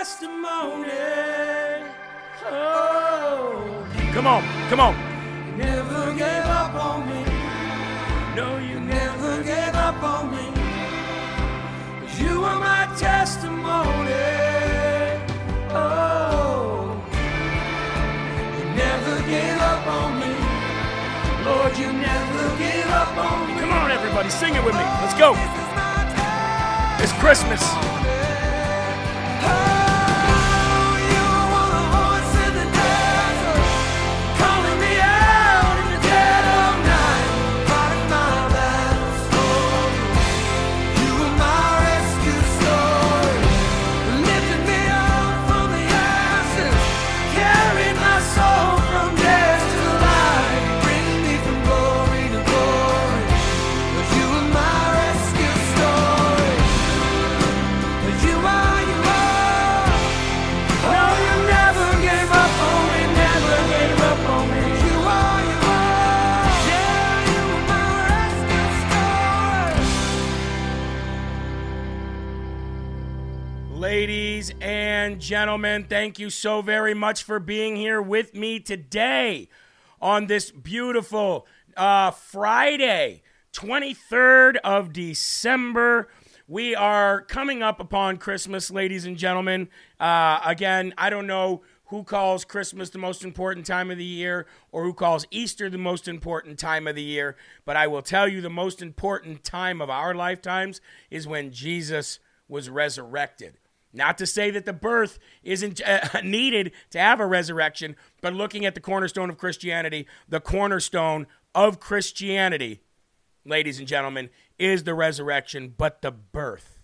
testimony. Oh, Come on, come on. you never gave up on me. No, you never gave up on me. You were my testimony. Oh, you never gave up on me. Lord, you never gave up on me. Come on, everybody. Sing it with me. Let's go. This is testimony. It's Christmas. Ladies and gentlemen, thank you so very much for being here with me today on this beautiful uh, Friday, 23rd of December. We are coming up upon Christmas, ladies and gentlemen. Uh, again, I don't know who calls Christmas the most important time of the year or who calls Easter the most important time of the year, but I will tell you the most important time of our lifetimes is when Jesus was resurrected. Not to say that the birth isn't uh, needed to have a resurrection, but looking at the cornerstone of Christianity, the cornerstone of Christianity, ladies and gentlemen, is the resurrection, but the birth.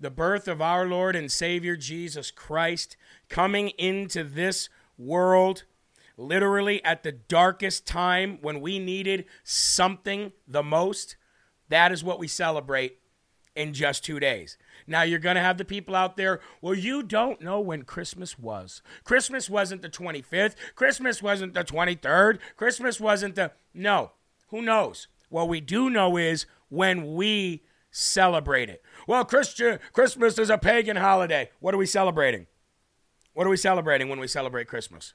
The birth of our Lord and Savior Jesus Christ coming into this world literally at the darkest time when we needed something the most. That is what we celebrate in just two days. Now, you're going to have the people out there, well, you don't know when Christmas was. Christmas wasn't the 25th. Christmas wasn't the 23rd. Christmas wasn't the. No. Who knows? What we do know is when we celebrate it. Well, Christian Christmas is a pagan holiday. What are we celebrating? What are we celebrating when we celebrate Christmas?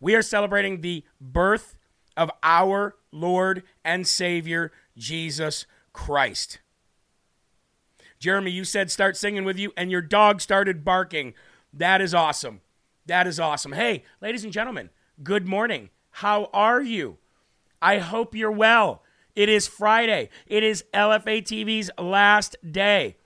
We are celebrating the birth of our Lord and Savior, Jesus Christ. Jeremy, you said start singing with you, and your dog started barking. That is awesome. That is awesome. Hey, ladies and gentlemen, good morning. How are you? I hope you're well. It is Friday. It is LFA TV's last day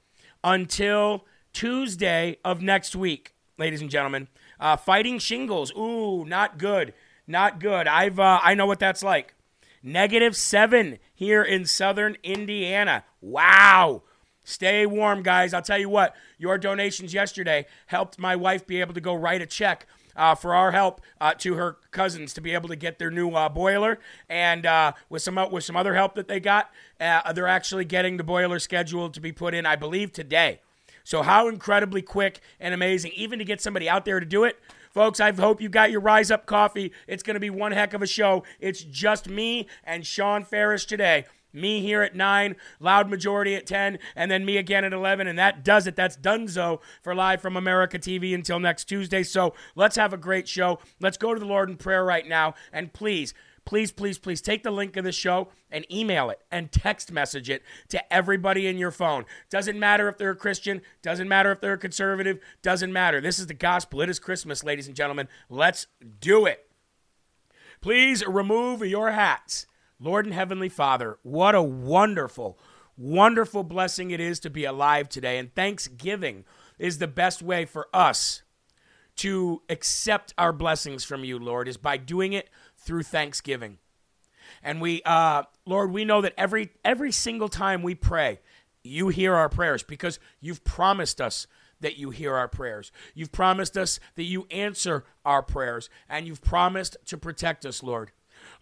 until Tuesday of next week, ladies and gentlemen. Uh, fighting shingles. Ooh, not good. Not good. I've uh, I know what that's like. Negative seven here in southern Indiana. Wow. Stay warm, guys. I'll tell you what, your donations yesterday helped my wife be able to go write a check uh, for our help uh, to her cousins to be able to get their new uh, boiler, and uh, with some with some other help that they got, uh, they're actually getting the boiler scheduled to be put in, I believe, today. So how incredibly quick and amazing, even to get somebody out there to do it. Folks, I hope you got your Rise Up coffee. It's going to be one heck of a show. It's just me and Sean Ferris today me here at 9, loud majority at 10, and then me again at 11. And that does it. That's Dunzo for Live from America TV until next Tuesday. So let's have a great show. Let's go to the Lord in prayer right now. And please, please, please, please take the link of the show and email it and text message it to everybody in your phone. Doesn't matter if they're a Christian, doesn't matter if they're a conservative, doesn't matter. This is the gospel. It is Christmas, ladies and gentlemen. Let's do it. Please remove your hats Lord and Heavenly Father, what a wonderful, wonderful blessing it is to be alive today. And Thanksgiving is the best way for us to accept our blessings from you, Lord, is by doing it through Thanksgiving. And we, uh, Lord, we know that every every single time we pray, you hear our prayers because you've promised us that you hear our prayers. You've promised us that you answer our prayers, and you've promised to protect us, Lord.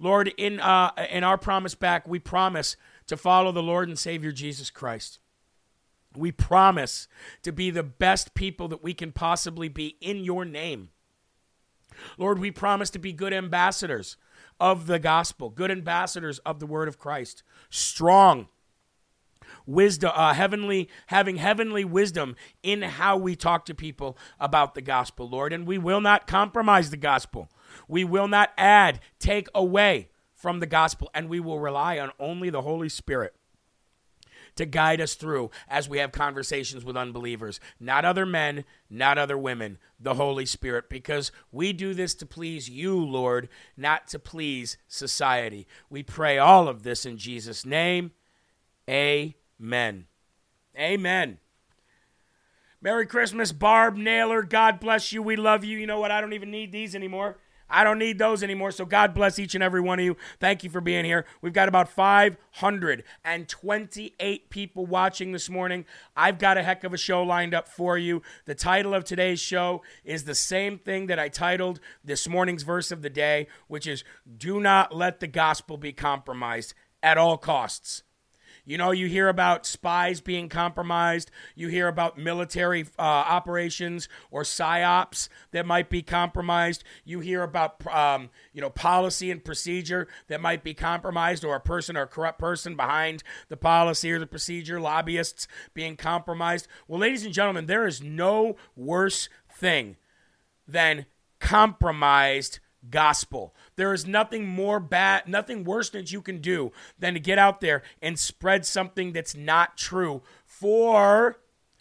Lord, in, uh, in our promise back, we promise to follow the Lord and Savior Jesus Christ. We promise to be the best people that we can possibly be in your name. Lord, we promise to be good ambassadors of the gospel, good ambassadors of the word of Christ, strong, wisdom, uh, heavenly, having heavenly wisdom in how we talk to people about the gospel, Lord. And we will not compromise the gospel. We will not add, take away from the gospel, and we will rely on only the Holy Spirit to guide us through as we have conversations with unbelievers. Not other men, not other women, the Holy Spirit, because we do this to please you, Lord, not to please society. We pray all of this in Jesus' name. Amen. Amen. Merry Christmas, Barb Naylor. God bless you. We love you. You know what? I don't even need these anymore. I don't need those anymore. So God bless each and every one of you. Thank you for being here. We've got about 528 people watching this morning. I've got a heck of a show lined up for you. The title of today's show is the same thing that I titled this morning's verse of the day, which is Do not let the gospel be compromised at all costs. You know, you hear about spies being compromised. You hear about military uh, operations or psyops that might be compromised. You hear about, um, you know, policy and procedure that might be compromised, or a person or a corrupt person behind the policy or the procedure, lobbyists being compromised. Well, ladies and gentlemen, there is no worse thing than compromised gospel. There is nothing more bad, nothing worse that you can do than to get out there and spread something that's not true for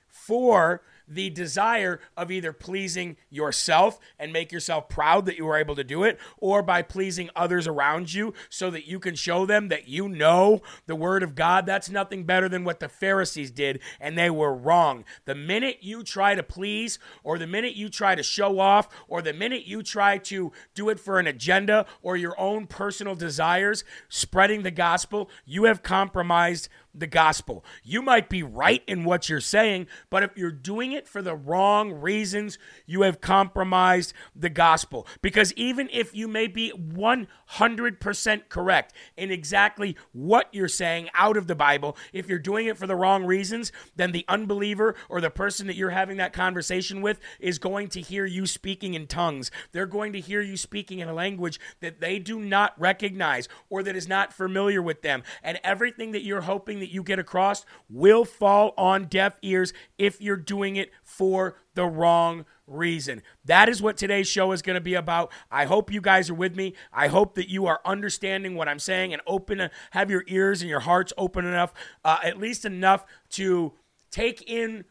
for the desire of either pleasing yourself and make yourself proud that you were able to do it, or by pleasing others around you so that you can show them that you know the Word of God. That's nothing better than what the Pharisees did, and they were wrong. The minute you try to please, or the minute you try to show off, or the minute you try to do it for an agenda or your own personal desires, spreading the gospel, you have compromised the gospel. You might be right in what you're saying, but if you're doing it for the wrong reasons, you have compromised the gospel. Because even if you may be 100% correct in exactly what you're saying out of the Bible, if you're doing it for the wrong reasons, then the unbeliever or the person that you're having that conversation with is going to hear you speaking in tongues. They're going to hear you speaking in a language that they do not recognize or that is not familiar with them. And everything that you're hoping that you get across will fall on deaf ears if you're doing it for the wrong reason. That is what today's show is going to be about. I hope you guys are with me. I hope that you are understanding what I'm saying and open, have your ears and your hearts open enough, uh, at least enough to take in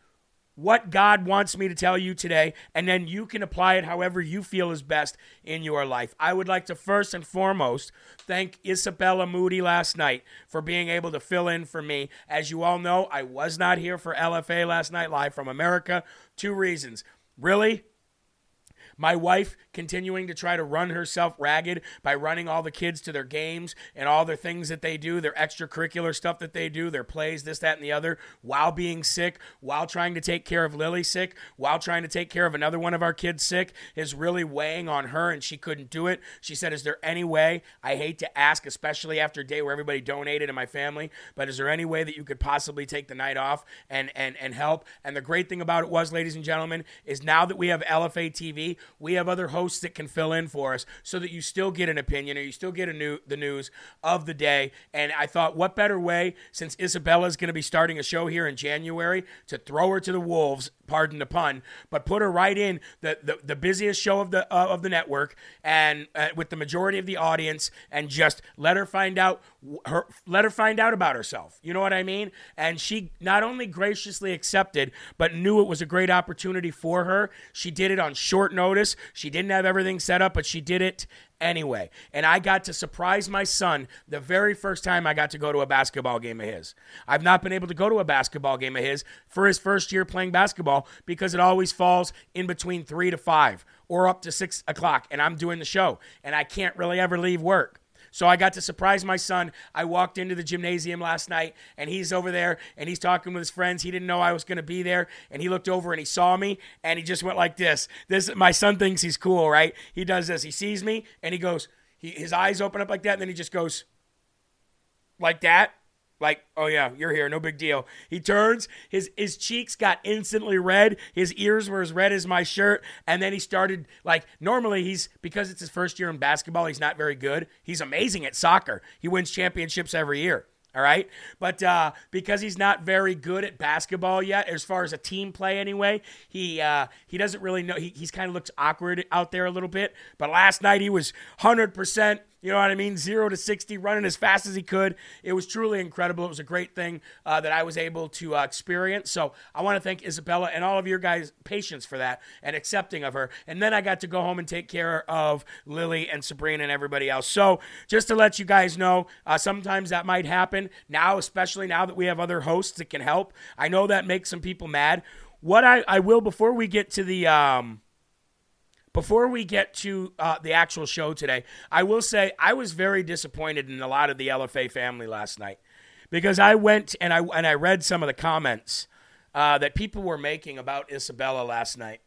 what God wants me to tell you today, and then you can apply it however you feel is best in your life. I would like to first and foremost thank Isabella Moody last night for being able to fill in for me. As you all know, I was not here for LFA last night, live from America. Two reasons. Really, my wife continuing to try to run herself ragged by running all the kids to their games and all their things that they do, their extracurricular stuff that they do, their plays, this, that, and the other, while being sick, while trying to take care of Lily sick, while trying to take care of another one of our kids sick, is really weighing on her and she couldn't do it. She said, Is there any way? I hate to ask, especially after a day where everybody donated in my family, but is there any way that you could possibly take the night off and and and help? And the great thing about it was, ladies and gentlemen, is now that we have LFA TV, we have other hosts that can fill in for us so that you still get an opinion or you still get a new the news of the day. And I thought, what better way, since Isabella is going to be starting a show here in January, to throw her to the wolves, pardon the pun, but put her right in the the, the busiest show of the uh, of the network and uh, with the majority of the audience, and just let her find out her let her find out about herself. You know what I mean? And she not only graciously accepted, but knew it was a great opportunity for her. She did it on short notice. She didn't have everything set up, but she did it anyway. And I got to surprise my son the very first time I got to go to a basketball game of his. I've not been able to go to a basketball game of his for his first year playing basketball because it always falls in between three to five or up to six o'clock. And I'm doing the show and I can't really ever leave work. So I got to surprise my son. I walked into the gymnasium last night and he's over there and he's talking with his friends. He didn't know I was going to be there and he looked over and he saw me and he just went like this. This my son thinks he's cool, right? He does this. He sees me and he goes he, his eyes open up like that and then he just goes like that like, oh yeah, you're here, no big deal. He turns, his his cheeks got instantly red, his ears were as red as my shirt, and then he started like normally he's because it's his first year in basketball, he's not very good. He's amazing at soccer. He wins championships every year. All right. But uh, because he's not very good at basketball yet, as far as a team play anyway, he uh, he doesn't really know. He, he's kind of looks awkward out there a little bit. But last night he was 100%. You know what I mean? Zero to 60, running as fast as he could. It was truly incredible. It was a great thing uh, that I was able to uh, experience. So I want to thank Isabella and all of your guys' patience for that and accepting of her. And then I got to go home and take care of Lily and Sabrina and everybody else. So just to let you guys know, uh, sometimes that might happen now, especially now that we have other hosts that can help. I know that makes some people mad. What I, I will, before we get to the. Um, before we get to uh, the actual show today, I will say I was very disappointed in a lot of the LFA family last night because I went and I and I read some of the comments uh, that people were making about Isabella last night,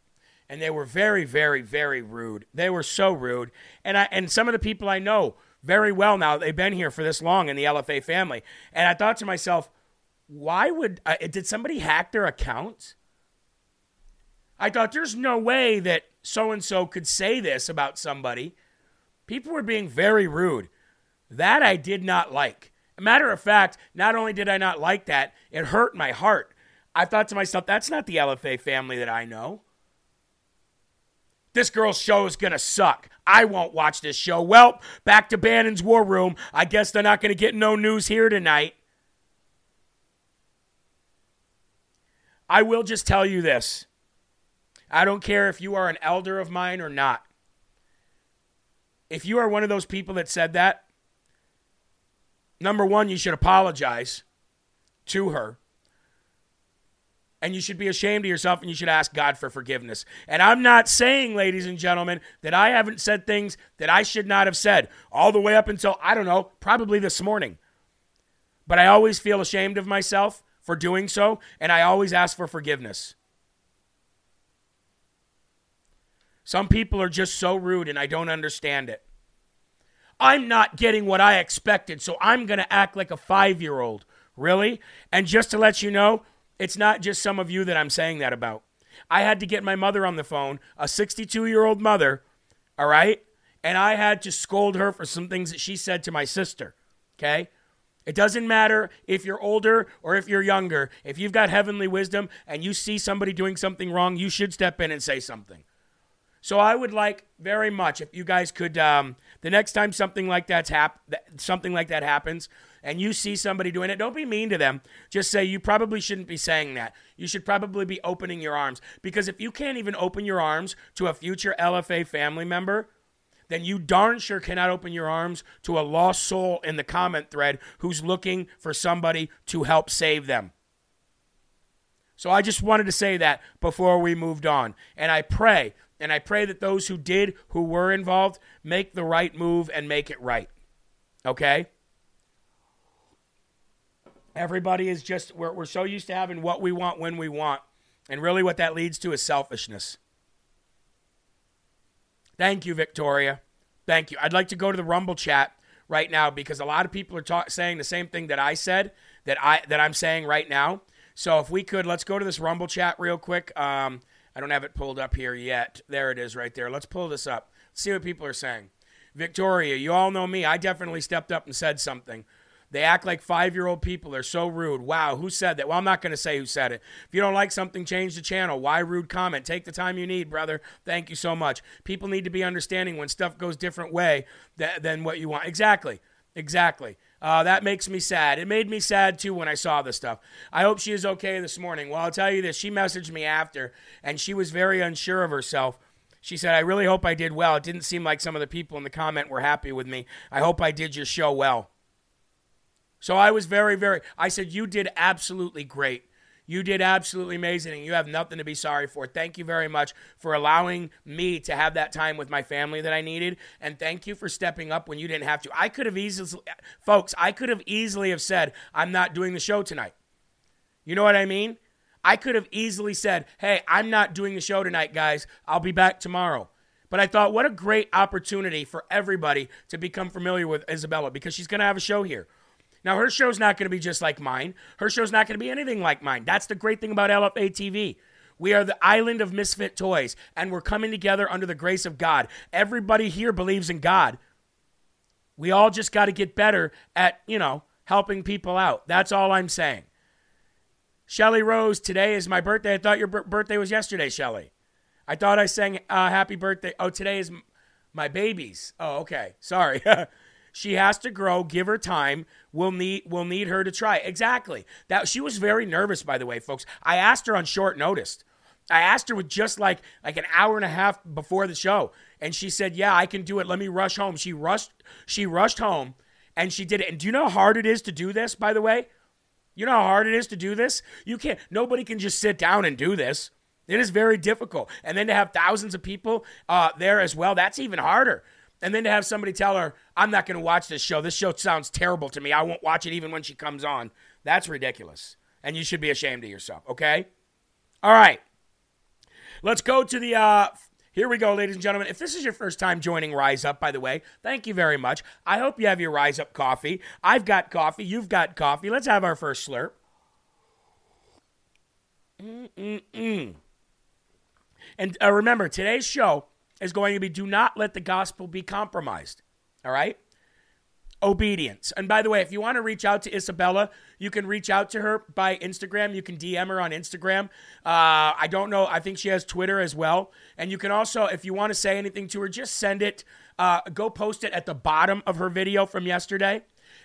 and they were very, very, very rude. They were so rude, and I and some of the people I know very well now. They've been here for this long in the LFA family, and I thought to myself, why would uh, did somebody hack their account? I thought there's no way that so and so could say this about somebody. People were being very rude. That I did not like. Matter of fact, not only did I not like that, it hurt my heart. I thought to myself, that's not the LFA family that I know. This girl's show is going to suck. I won't watch this show. Well, back to Bannon's War Room. I guess they're not going to get no news here tonight. I will just tell you this I don't care if you are an elder of mine or not. If you are one of those people that said that, number one, you should apologize to her. And you should be ashamed of yourself and you should ask God for forgiveness. And I'm not saying, ladies and gentlemen, that I haven't said things that I should not have said all the way up until, I don't know, probably this morning. But I always feel ashamed of myself for doing so, and I always ask for forgiveness. Some people are just so rude and I don't understand it. I'm not getting what I expected, so I'm going to act like a five year old. Really? And just to let you know, it's not just some of you that I'm saying that about. I had to get my mother on the phone, a 62 year old mother, all right? And I had to scold her for some things that she said to my sister, okay? It doesn't matter if you're older or if you're younger. If you've got heavenly wisdom and you see somebody doing something wrong, you should step in and say something. So I would like very much if you guys could, um, the next time something like that's hap- something like that happens, and you see somebody doing it, don't be mean to them. Just say you probably shouldn't be saying that. You should probably be opening your arms because if you can't even open your arms to a future LFA family member, then you darn sure cannot open your arms to a lost soul in the comment thread who's looking for somebody to help save them. So I just wanted to say that before we moved on. And I pray, and I pray that those who did, who were involved, make the right move and make it right. Okay? Everybody is just, we're, we're so used to having what we want when we want. And really, what that leads to is selfishness. Thank you, Victoria. Thank you. I'd like to go to the Rumble chat right now because a lot of people are talk, saying the same thing that I said that I that I'm saying right now. So if we could, let's go to this Rumble chat real quick. Um, I don't have it pulled up here yet. There it is, right there. Let's pull this up. see what people are saying. Victoria, you all know me. I definitely stepped up and said something. They act like five year old people. They're so rude. Wow, who said that? Well, I'm not going to say who said it. If you don't like something, change the channel. Why rude comment? Take the time you need, brother. Thank you so much. People need to be understanding when stuff goes different way th- than what you want. Exactly. Exactly. Uh, that makes me sad. It made me sad too when I saw this stuff. I hope she is okay this morning. Well, I'll tell you this. She messaged me after, and she was very unsure of herself. She said, I really hope I did well. It didn't seem like some of the people in the comment were happy with me. I hope I did your show well. So I was very, very, I said, You did absolutely great. You did absolutely amazing, and you have nothing to be sorry for. Thank you very much for allowing me to have that time with my family that I needed, and thank you for stepping up when you didn't have to. I could have easily, folks, I could have easily have said, I'm not doing the show tonight. You know what I mean? I could have easily said, Hey, I'm not doing the show tonight, guys. I'll be back tomorrow. But I thought, what a great opportunity for everybody to become familiar with Isabella because she's going to have a show here. Now, her show's not going to be just like mine. Her show's not going to be anything like mine. That's the great thing about LFA TV. We are the island of misfit toys, and we're coming together under the grace of God. Everybody here believes in God. We all just got to get better at, you know, helping people out. That's all I'm saying. Shelly Rose, today is my birthday. I thought your b- birthday was yesterday, Shelly. I thought I sang uh, happy birthday. Oh, today is m- my baby's. Oh, okay. Sorry. She has to grow. Give her time. We'll need we'll need her to try. Exactly. That she was very nervous, by the way, folks. I asked her on short notice. I asked her with just like like an hour and a half before the show, and she said, "Yeah, I can do it. Let me rush home." She rushed. She rushed home, and she did it. And do you know how hard it is to do this? By the way, you know how hard it is to do this. You can't. Nobody can just sit down and do this. It is very difficult. And then to have thousands of people uh, there as well, that's even harder. And then to have somebody tell her, I'm not going to watch this show. This show sounds terrible to me. I won't watch it even when she comes on. That's ridiculous. And you should be ashamed of yourself, okay? All right. Let's go to the. Uh, here we go, ladies and gentlemen. If this is your first time joining Rise Up, by the way, thank you very much. I hope you have your Rise Up coffee. I've got coffee. You've got coffee. Let's have our first slurp. Mm-mm-mm. And uh, remember, today's show is going to be do not let the gospel be compromised. All right? Obedience. And by the way, if you want to reach out to Isabella, you can reach out to her by Instagram. You can DM her on Instagram. Uh, I don't know. I think she has Twitter as well. And you can also, if you want to say anything to her, just send it. Uh, go post it at the bottom of her video from yesterday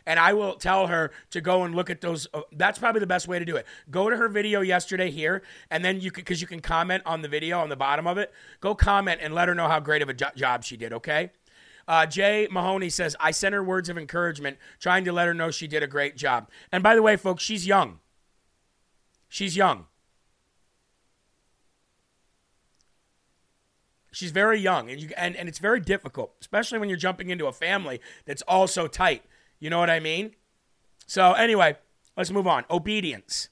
and I will tell her to go and look at those. Uh, that's probably the best way to do it. Go to her video yesterday here, and then you can, because you can comment on the video on the bottom of it. Go comment and let her know how great of a jo- job she did. Okay. Uh, Jay Mahoney says, I sent her words of encouragement, trying to let her know she did a great job. And by the way, folks, she's young. She's young. She's very young, and, you, and, and it's very difficult, especially when you're jumping into a family that's all so tight. You know what I mean? So, anyway, let's move on. Obedience.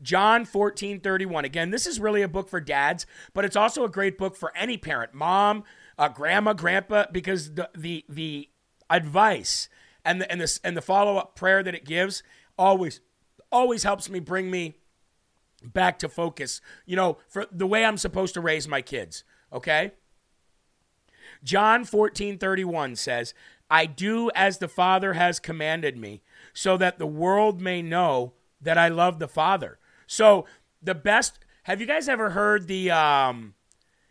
John 14, 31. Again, this is really a book for dads, but it's also a great book for any parent, mom, uh, grandma, grandpa, because the, the, the advice and the, and, the, and the follow up prayer that it gives always, always helps me bring me back to focus, you know, for the way I'm supposed to raise my kids. Okay? John 14, 31 says, I do as the Father has commanded me, so that the world may know that I love the Father. So the best. Have you guys ever heard the? Um,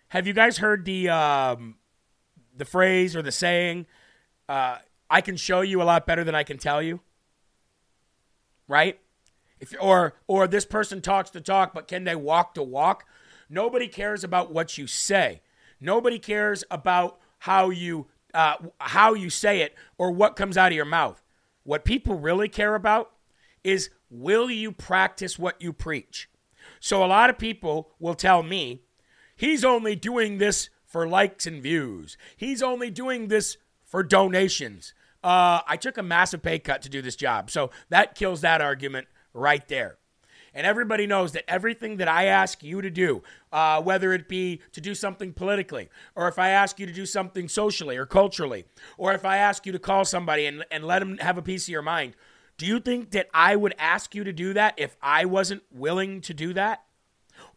have you guys heard the um, the phrase or the saying? Uh, I can show you a lot better than I can tell you. Right? If or or this person talks the talk, but can they walk the walk? Nobody cares about what you say. Nobody cares about how you uh, how you say it or what comes out of your mouth. What people really care about is will you practice what you preach? So a lot of people will tell me, he's only doing this for likes and views. He's only doing this for donations. Uh, I took a massive pay cut to do this job. So that kills that argument right there. And everybody knows that everything that I ask you to do, uh, whether it be to do something politically, or if I ask you to do something socially or culturally, or if I ask you to call somebody and, and let them have a piece of your mind, do you think that I would ask you to do that if I wasn't willing to do that?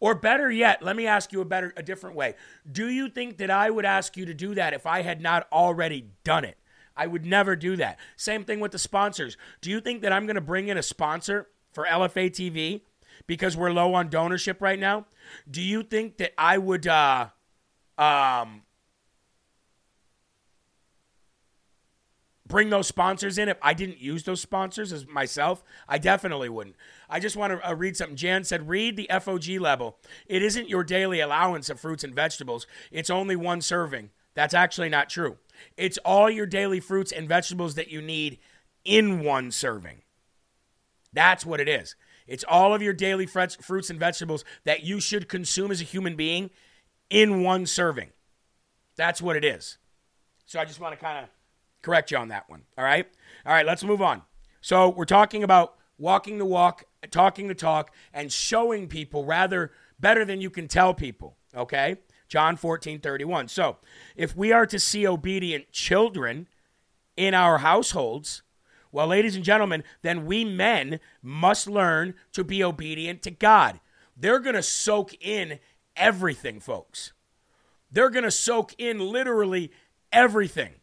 Or better yet, let me ask you a better a different way. Do you think that I would ask you to do that if I had not already done it? I would never do that. Same thing with the sponsors. Do you think that I'm going to bring in a sponsor for LFA TV because we're low on donorship right now? Do you think that I would uh um bring those sponsors in if I didn't use those sponsors as myself? I definitely wouldn't. I just want to uh, read something. Jan said, read the FOG level. It isn't your daily allowance of fruits and vegetables, it's only one serving. That's actually not true. It's all your daily fruits and vegetables that you need in one serving. That's what it is. It's all of your daily fruits and vegetables that you should consume as a human being in one serving. That's what it is. So I just want to kind of correct you on that one. All right? All right, let's move on. So we're talking about walking the walk, talking the talk, and showing people rather better than you can tell people. Okay? John 14, 31. So if we are to see obedient children in our households, well, ladies and gentlemen, then we men must learn to be obedient to God. They're going to soak in everything, folks. They're going to soak in literally everything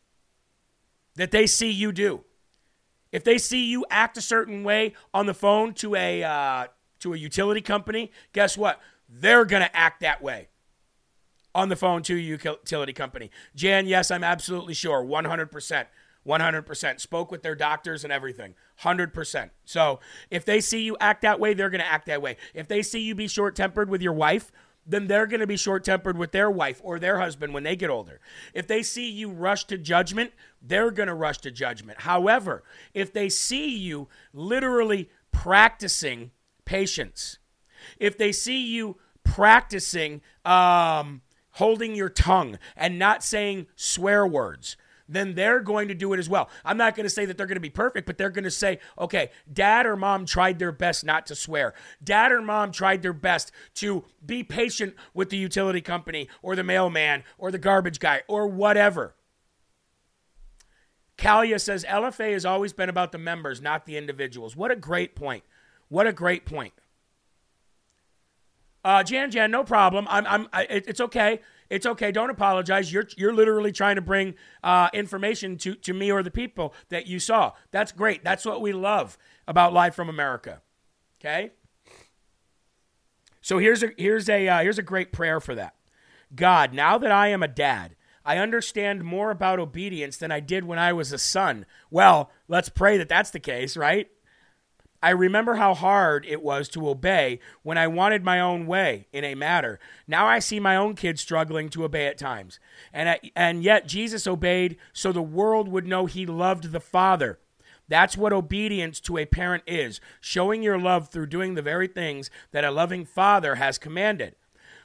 that they see you do. If they see you act a certain way on the phone to a uh, to a utility company, guess what? They're going to act that way on the phone to a utility company. Jan, yes, I'm absolutely sure. 100%. 100%. Spoke with their doctors and everything. 100%. So if they see you act that way, they're going to act that way. If they see you be short tempered with your wife, then they're going to be short tempered with their wife or their husband when they get older. If they see you rush to judgment, they're going to rush to judgment. However, if they see you literally practicing patience, if they see you practicing um, holding your tongue and not saying swear words, then they're going to do it as well. I'm not going to say that they're going to be perfect, but they're going to say, okay, dad or mom tried their best not to swear. Dad or mom tried their best to be patient with the utility company or the mailman or the garbage guy or whatever. Kalia says LFA has always been about the members, not the individuals. What a great point. What a great point. Uh, Jan Jan, no problem. I'm, I'm, I, it's okay. It's okay. Don't apologize. You're, you're literally trying to bring uh, information to, to me or the people that you saw. That's great. That's what we love about Live from America. Okay. So here's a here's a uh, here's a great prayer for that. God, now that I am a dad, I understand more about obedience than I did when I was a son. Well, let's pray that that's the case, right? I remember how hard it was to obey when I wanted my own way in a matter. Now I see my own kids struggling to obey at times. And, and yet Jesus obeyed so the world would know he loved the Father. That's what obedience to a parent is showing your love through doing the very things that a loving father has commanded.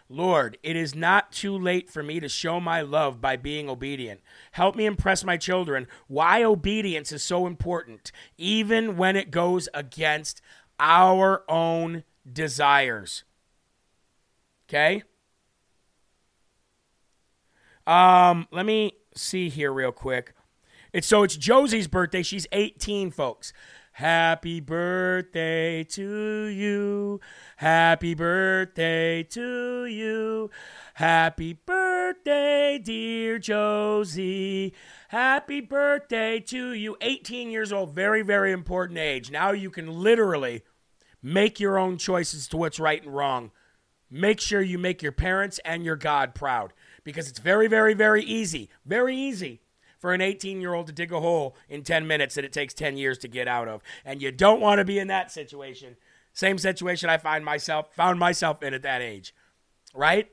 Lord, it is not too late for me to show my love by being obedient. Help me impress my children why obedience is so important, even when it goes against our own desires. Okay? Um, let me see here real quick. It's so it's Josie's birthday. She's 18, folks. Happy birthday to you. Happy birthday to you. Happy birthday, dear Josie. Happy birthday to you. 18 years old, very, very important age. Now you can literally make your own choices to what's right and wrong. Make sure you make your parents and your God proud because it's very, very, very easy, very easy for an 18 year old to dig a hole in 10 minutes that it takes 10 years to get out of. And you don't want to be in that situation. Same situation I find myself found myself in at that age. Right?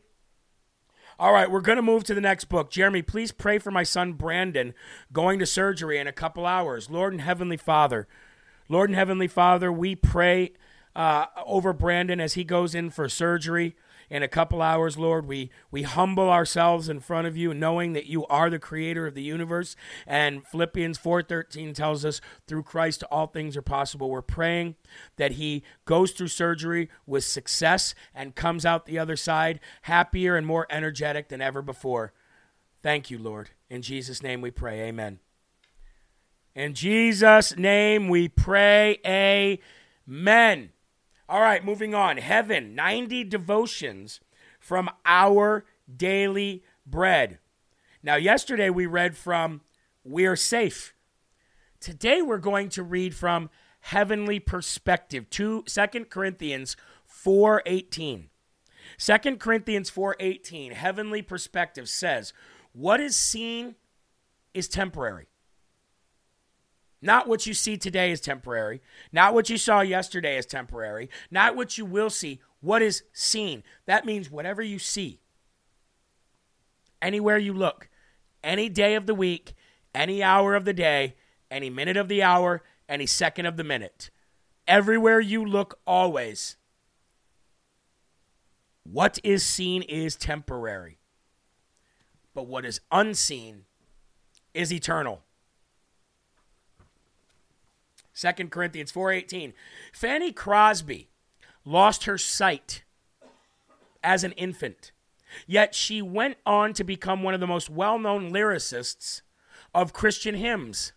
All right, we're going to move to the next book. Jeremy, please pray for my son Brandon going to surgery in a couple hours. Lord and Heavenly Father, Lord and Heavenly Father, we pray uh, over Brandon as he goes in for surgery in a couple hours, Lord. We we humble ourselves in front of you, knowing that you are the creator of the universe. And Philippians 4:13 tells us through Christ all things are possible. We're praying that he goes through surgery with success and comes out the other side happier and more energetic than ever before. Thank you, Lord. In Jesus' name we pray. Amen. In Jesus' name we pray. Amen. All right, moving on. Heaven, 90 devotions from our daily bread. Now, yesterday we read from We're Safe. Today we're going to read from Heavenly Perspective, 2 Corinthians 4:18. 2 Corinthians 4:18, Heavenly Perspective says, "What is seen is temporary." Not what you see today is temporary. Not what you saw yesterday is temporary. Not what you will see. What is seen? That means whatever you see, anywhere you look, any day of the week, any hour of the day, any minute of the hour, any second of the minute. Everywhere you look, always. What is seen is temporary, but what is unseen is eternal. 2 Corinthians 4:18. Fanny Crosby lost her sight as an infant. Yet she went on to become one of the most well-known lyricists of Christian hymns.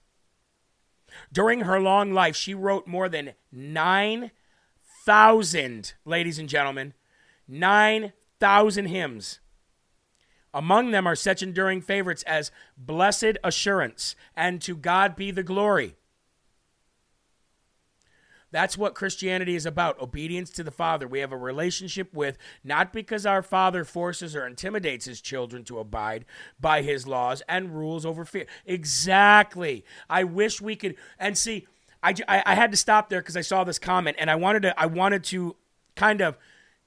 During her long life, she wrote more than 9,000, ladies and gentlemen, 9,000 hymns. Among them are such enduring favorites as Blessed Assurance and To God Be the Glory. That's what Christianity is about obedience to the Father. We have a relationship with, not because our Father forces or intimidates his children to abide by his laws and rules over fear. Exactly. I wish we could, and see, I, I, I had to stop there because I saw this comment and I wanted to, I wanted to kind of,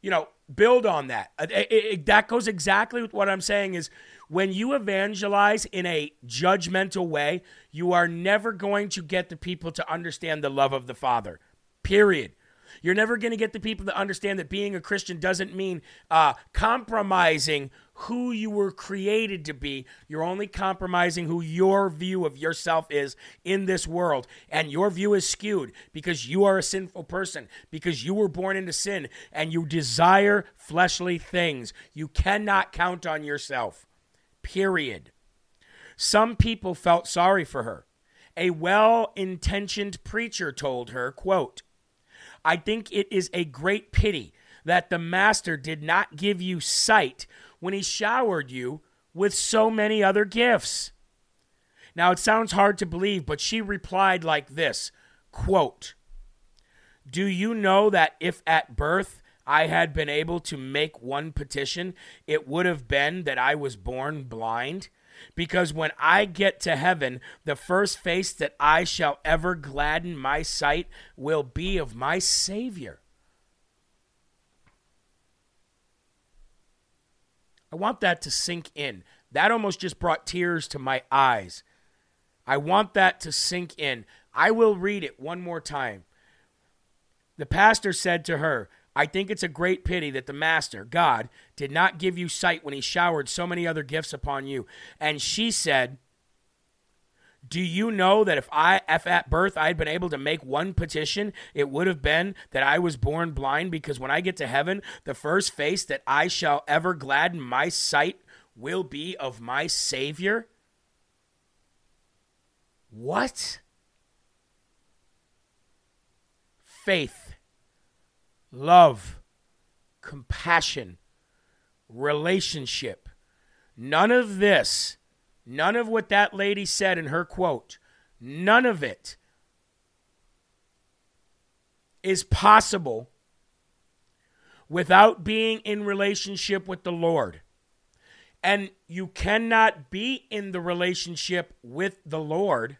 you know, build on that. Uh, it, it, it, that goes exactly with what I'm saying is when you evangelize in a judgmental way, you are never going to get the people to understand the love of the Father period. You're never going to get the people to understand that being a Christian doesn't mean uh, compromising who you were created to be. You're only compromising who your view of yourself is in this world. And your view is skewed because you are a sinful person, because you were born into sin and you desire fleshly things. You cannot count on yourself. Period. Some people felt sorry for her. A well intentioned preacher told her, quote, I think it is a great pity that the Master did not give you sight when he showered you with so many other gifts. Now it sounds hard to believe, but she replied like this quote, Do you know that if at birth I had been able to make one petition, it would have been that I was born blind? Because when I get to heaven, the first face that I shall ever gladden my sight will be of my Savior. I want that to sink in. That almost just brought tears to my eyes. I want that to sink in. I will read it one more time. The pastor said to her, I think it's a great pity that the Master, God, did not give you sight when he showered so many other gifts upon you. And she said, do you know that if I if at birth I had been able to make one petition, it would have been that I was born blind because when I get to heaven, the first face that I shall ever gladden my sight will be of my Savior? What? Faith, love, compassion, relationship. None of this, none of what that lady said in her quote, none of it is possible without being in relationship with the Lord. And you cannot be in the relationship with the Lord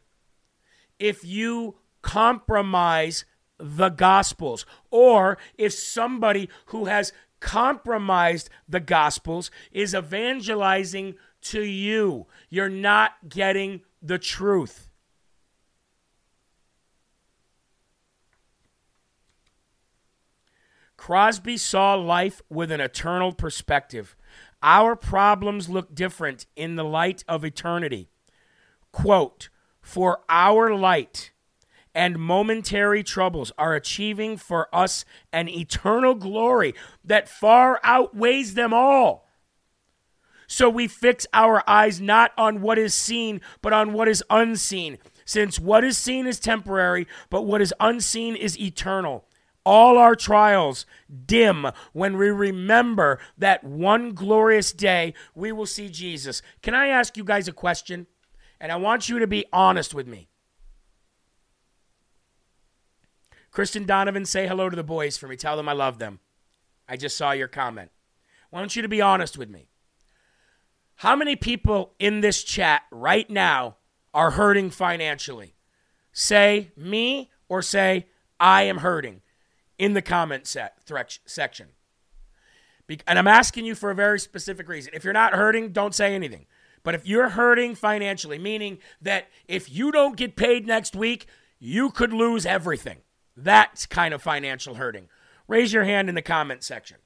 if you compromise the gospels or if somebody who has compromised the gospels is evangelizing to you. You're not getting the truth. Crosby saw life with an eternal perspective. Our problems look different in the light of eternity. Quote, For our light and momentary troubles are achieving for us an eternal glory that far outweighs them all. So we fix our eyes not on what is seen, but on what is unseen, since what is seen is temporary, but what is unseen is eternal all our trials dim when we remember that one glorious day we will see Jesus. Can I ask you guys a question? And I want you to be honest with me. Kristen Donovan, say hello to the boys for me. Tell them I love them. I just saw your comment. I want you to be honest with me. How many people in this chat right now are hurting financially? Say me or say I am hurting in the comment set, thresh, section. Be- and I'm asking you for a very specific reason. If you're not hurting, don't say anything. But if you're hurting financially, meaning that if you don't get paid next week, you could lose everything. That's kind of financial hurting. Raise your hand in the comment section.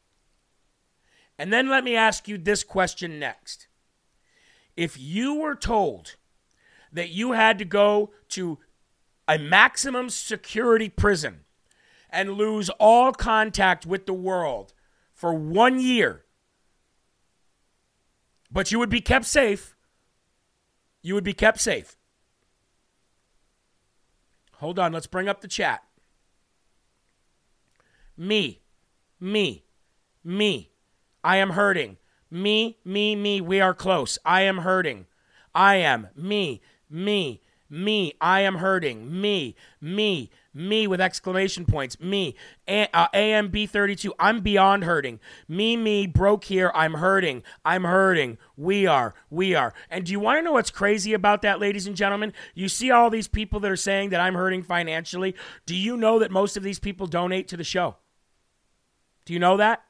And then let me ask you this question next. If you were told that you had to go to a maximum security prison and lose all contact with the world for one year, but you would be kept safe. You would be kept safe. Hold on, let's bring up the chat. Me, me, me. I am hurting. Me, me, me. We are close. I am hurting. I am. Me, me, me. I am hurting. Me, me, me with exclamation points. Me. A- uh, AMB32. I'm beyond hurting. Me, me, broke here. I'm hurting. I'm hurting. We are. We are. And do you want to know what's crazy about that, ladies and gentlemen? You see all these people that are saying that I'm hurting financially. Do you know that most of these people donate to the show? Do you know that?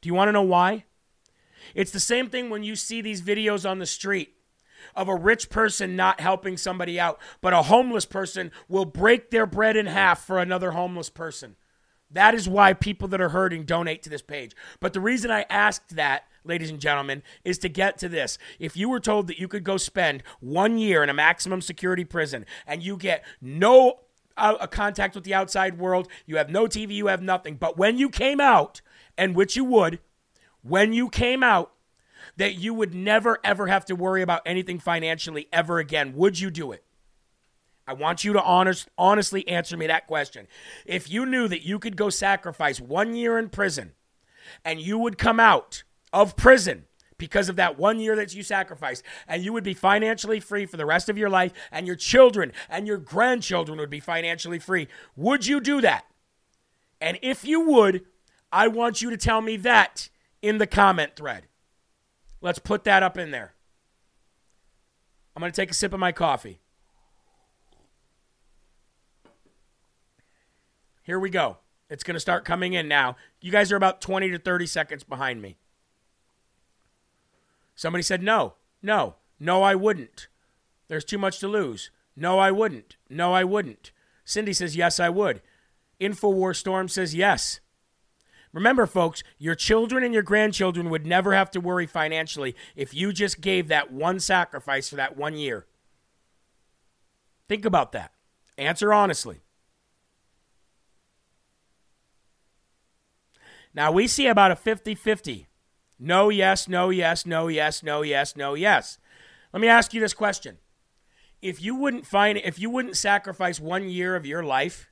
Do you want to know why? It's the same thing when you see these videos on the street of a rich person not helping somebody out, but a homeless person will break their bread in half for another homeless person. That is why people that are hurting donate to this page. But the reason I asked that, ladies and gentlemen, is to get to this. If you were told that you could go spend one year in a maximum security prison and you get no uh, contact with the outside world, you have no TV, you have nothing, but when you came out, and which you would, when you came out, that you would never ever have to worry about anything financially ever again, would you do it? I want you to honest, honestly answer me that question. If you knew that you could go sacrifice one year in prison and you would come out of prison because of that one year that you sacrificed, and you would be financially free for the rest of your life, and your children and your grandchildren would be financially free, would you do that? And if you would, I want you to tell me that in the comment thread. Let's put that up in there. I'm going to take a sip of my coffee. Here we go. It's going to start coming in now. You guys are about 20 to 30 seconds behind me. Somebody said, no, no, no, I wouldn't. There's too much to lose. No, I wouldn't. No, I wouldn't. Cindy says, yes, I would. Infowar Storm says, yes. Remember, folks, your children and your grandchildren would never have to worry financially if you just gave that one sacrifice for that one year. Think about that. Answer honestly. Now, we see about a 50 50. No, yes, no, yes, no, yes, no, yes, no, yes. Let me ask you this question if you wouldn't find if you wouldn't sacrifice one year of your life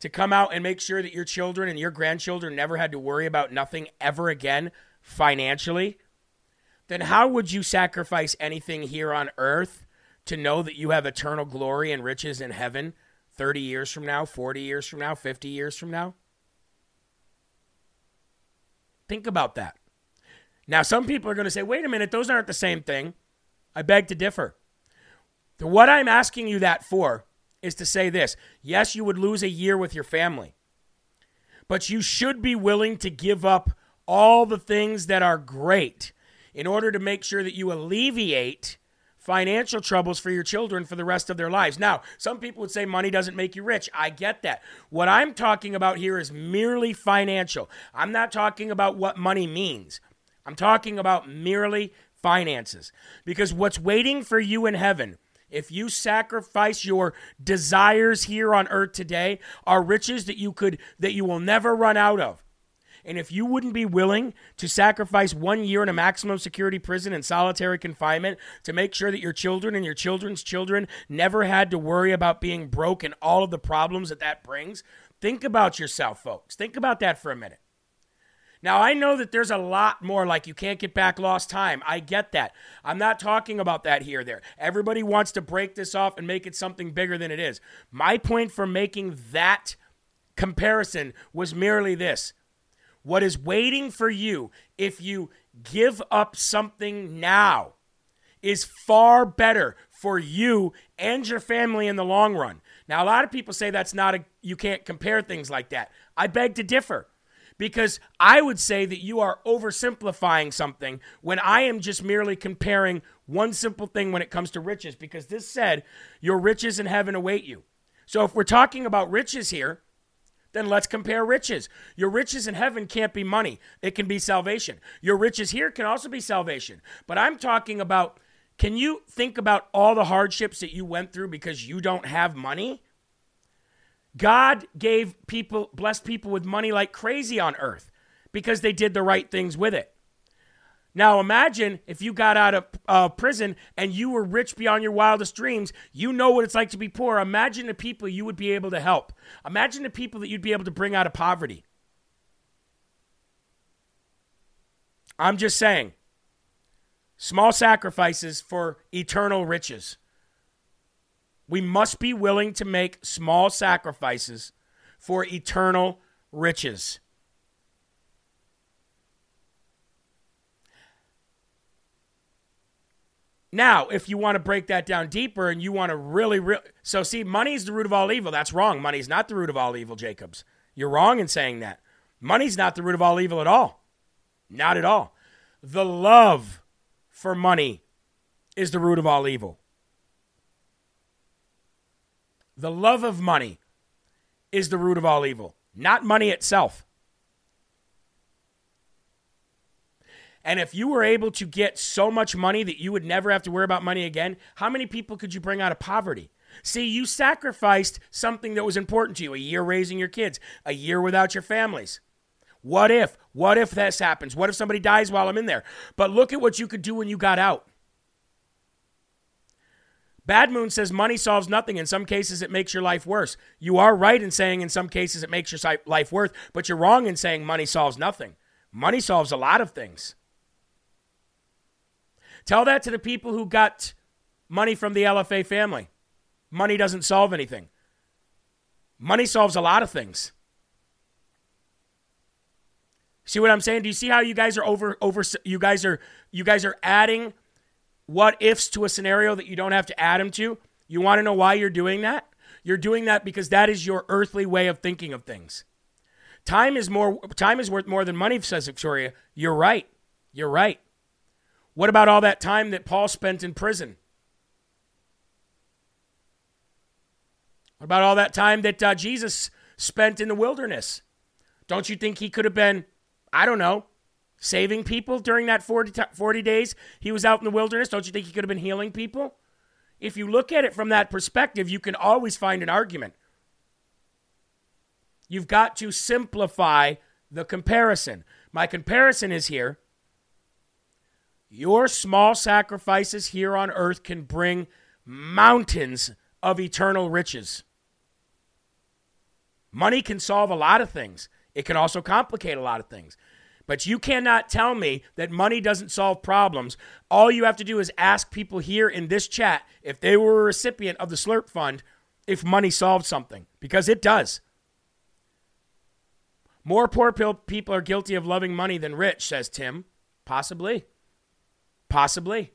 to come out and make sure that your children and your grandchildren never had to worry about nothing ever again financially, then how would you sacrifice anything here on earth to know that you have eternal glory and riches in heaven 30 years from now, 40 years from now, 50 years from now? Think about that. Now, some people are going to say, wait a minute, those aren't the same thing. I beg to differ. What I'm asking you that for is to say this yes, you would lose a year with your family, but you should be willing to give up all the things that are great in order to make sure that you alleviate financial troubles for your children for the rest of their lives. Now, some people would say money doesn't make you rich. I get that. What I'm talking about here is merely financial. I'm not talking about what money means. I'm talking about merely finances. Because what's waiting for you in heaven, if you sacrifice your desires here on earth today, are riches that you could that you will never run out of. And if you wouldn't be willing to sacrifice one year in a maximum security prison in solitary confinement to make sure that your children and your children's children never had to worry about being broke and all of the problems that that brings, think about yourself, folks. Think about that for a minute. Now, I know that there's a lot more like you can't get back lost time. I get that. I'm not talking about that here there. Everybody wants to break this off and make it something bigger than it is. My point for making that comparison was merely this what is waiting for you if you give up something now is far better for you and your family in the long run. Now, a lot of people say that's not a, you can't compare things like that. I beg to differ because I would say that you are oversimplifying something when I am just merely comparing one simple thing when it comes to riches because this said, Your riches in heaven await you. So if we're talking about riches here, then let's compare riches. Your riches in heaven can't be money, it can be salvation. Your riches here can also be salvation. But I'm talking about can you think about all the hardships that you went through because you don't have money? God gave people, blessed people with money like crazy on earth because they did the right things with it. Now imagine if you got out of uh, prison and you were rich beyond your wildest dreams. You know what it's like to be poor. Imagine the people you would be able to help. Imagine the people that you'd be able to bring out of poverty. I'm just saying, small sacrifices for eternal riches. We must be willing to make small sacrifices for eternal riches. Now, if you want to break that down deeper and you want to really, really, so see, money is the root of all evil. That's wrong. Money is not the root of all evil, Jacobs. You're wrong in saying that. Money's not the root of all evil at all. Not at all. The love for money is the root of all evil. The love of money is the root of all evil, not money itself. And if you were able to get so much money that you would never have to worry about money again, how many people could you bring out of poverty? See, you sacrificed something that was important to you a year raising your kids, a year without your families. What if? What if this happens? What if somebody dies while I'm in there? But look at what you could do when you got out. Bad Moon says money solves nothing. In some cases, it makes your life worse. You are right in saying in some cases it makes your life worse, but you're wrong in saying money solves nothing. Money solves a lot of things. Tell that to the people who got money from the LFA family. Money doesn't solve anything. Money solves a lot of things. See what I'm saying? Do you see how you guys are over over you guys are you guys are adding what ifs to a scenario that you don't have to add them to. You want to know why you're doing that? You're doing that because that is your earthly way of thinking of things. Time is more time is worth more than money, says Victoria. You're right. You're right. What about all that time that Paul spent in prison? What about all that time that uh, Jesus spent in the wilderness? Don't you think he could have been, I don't know, saving people during that 40, 40 days he was out in the wilderness? Don't you think he could have been healing people? If you look at it from that perspective, you can always find an argument. You've got to simplify the comparison. My comparison is here. Your small sacrifices here on earth can bring mountains of eternal riches. Money can solve a lot of things, it can also complicate a lot of things. But you cannot tell me that money doesn't solve problems. All you have to do is ask people here in this chat if they were a recipient of the Slurp Fund if money solved something, because it does. More poor people are guilty of loving money than rich, says Tim. Possibly. Possibly.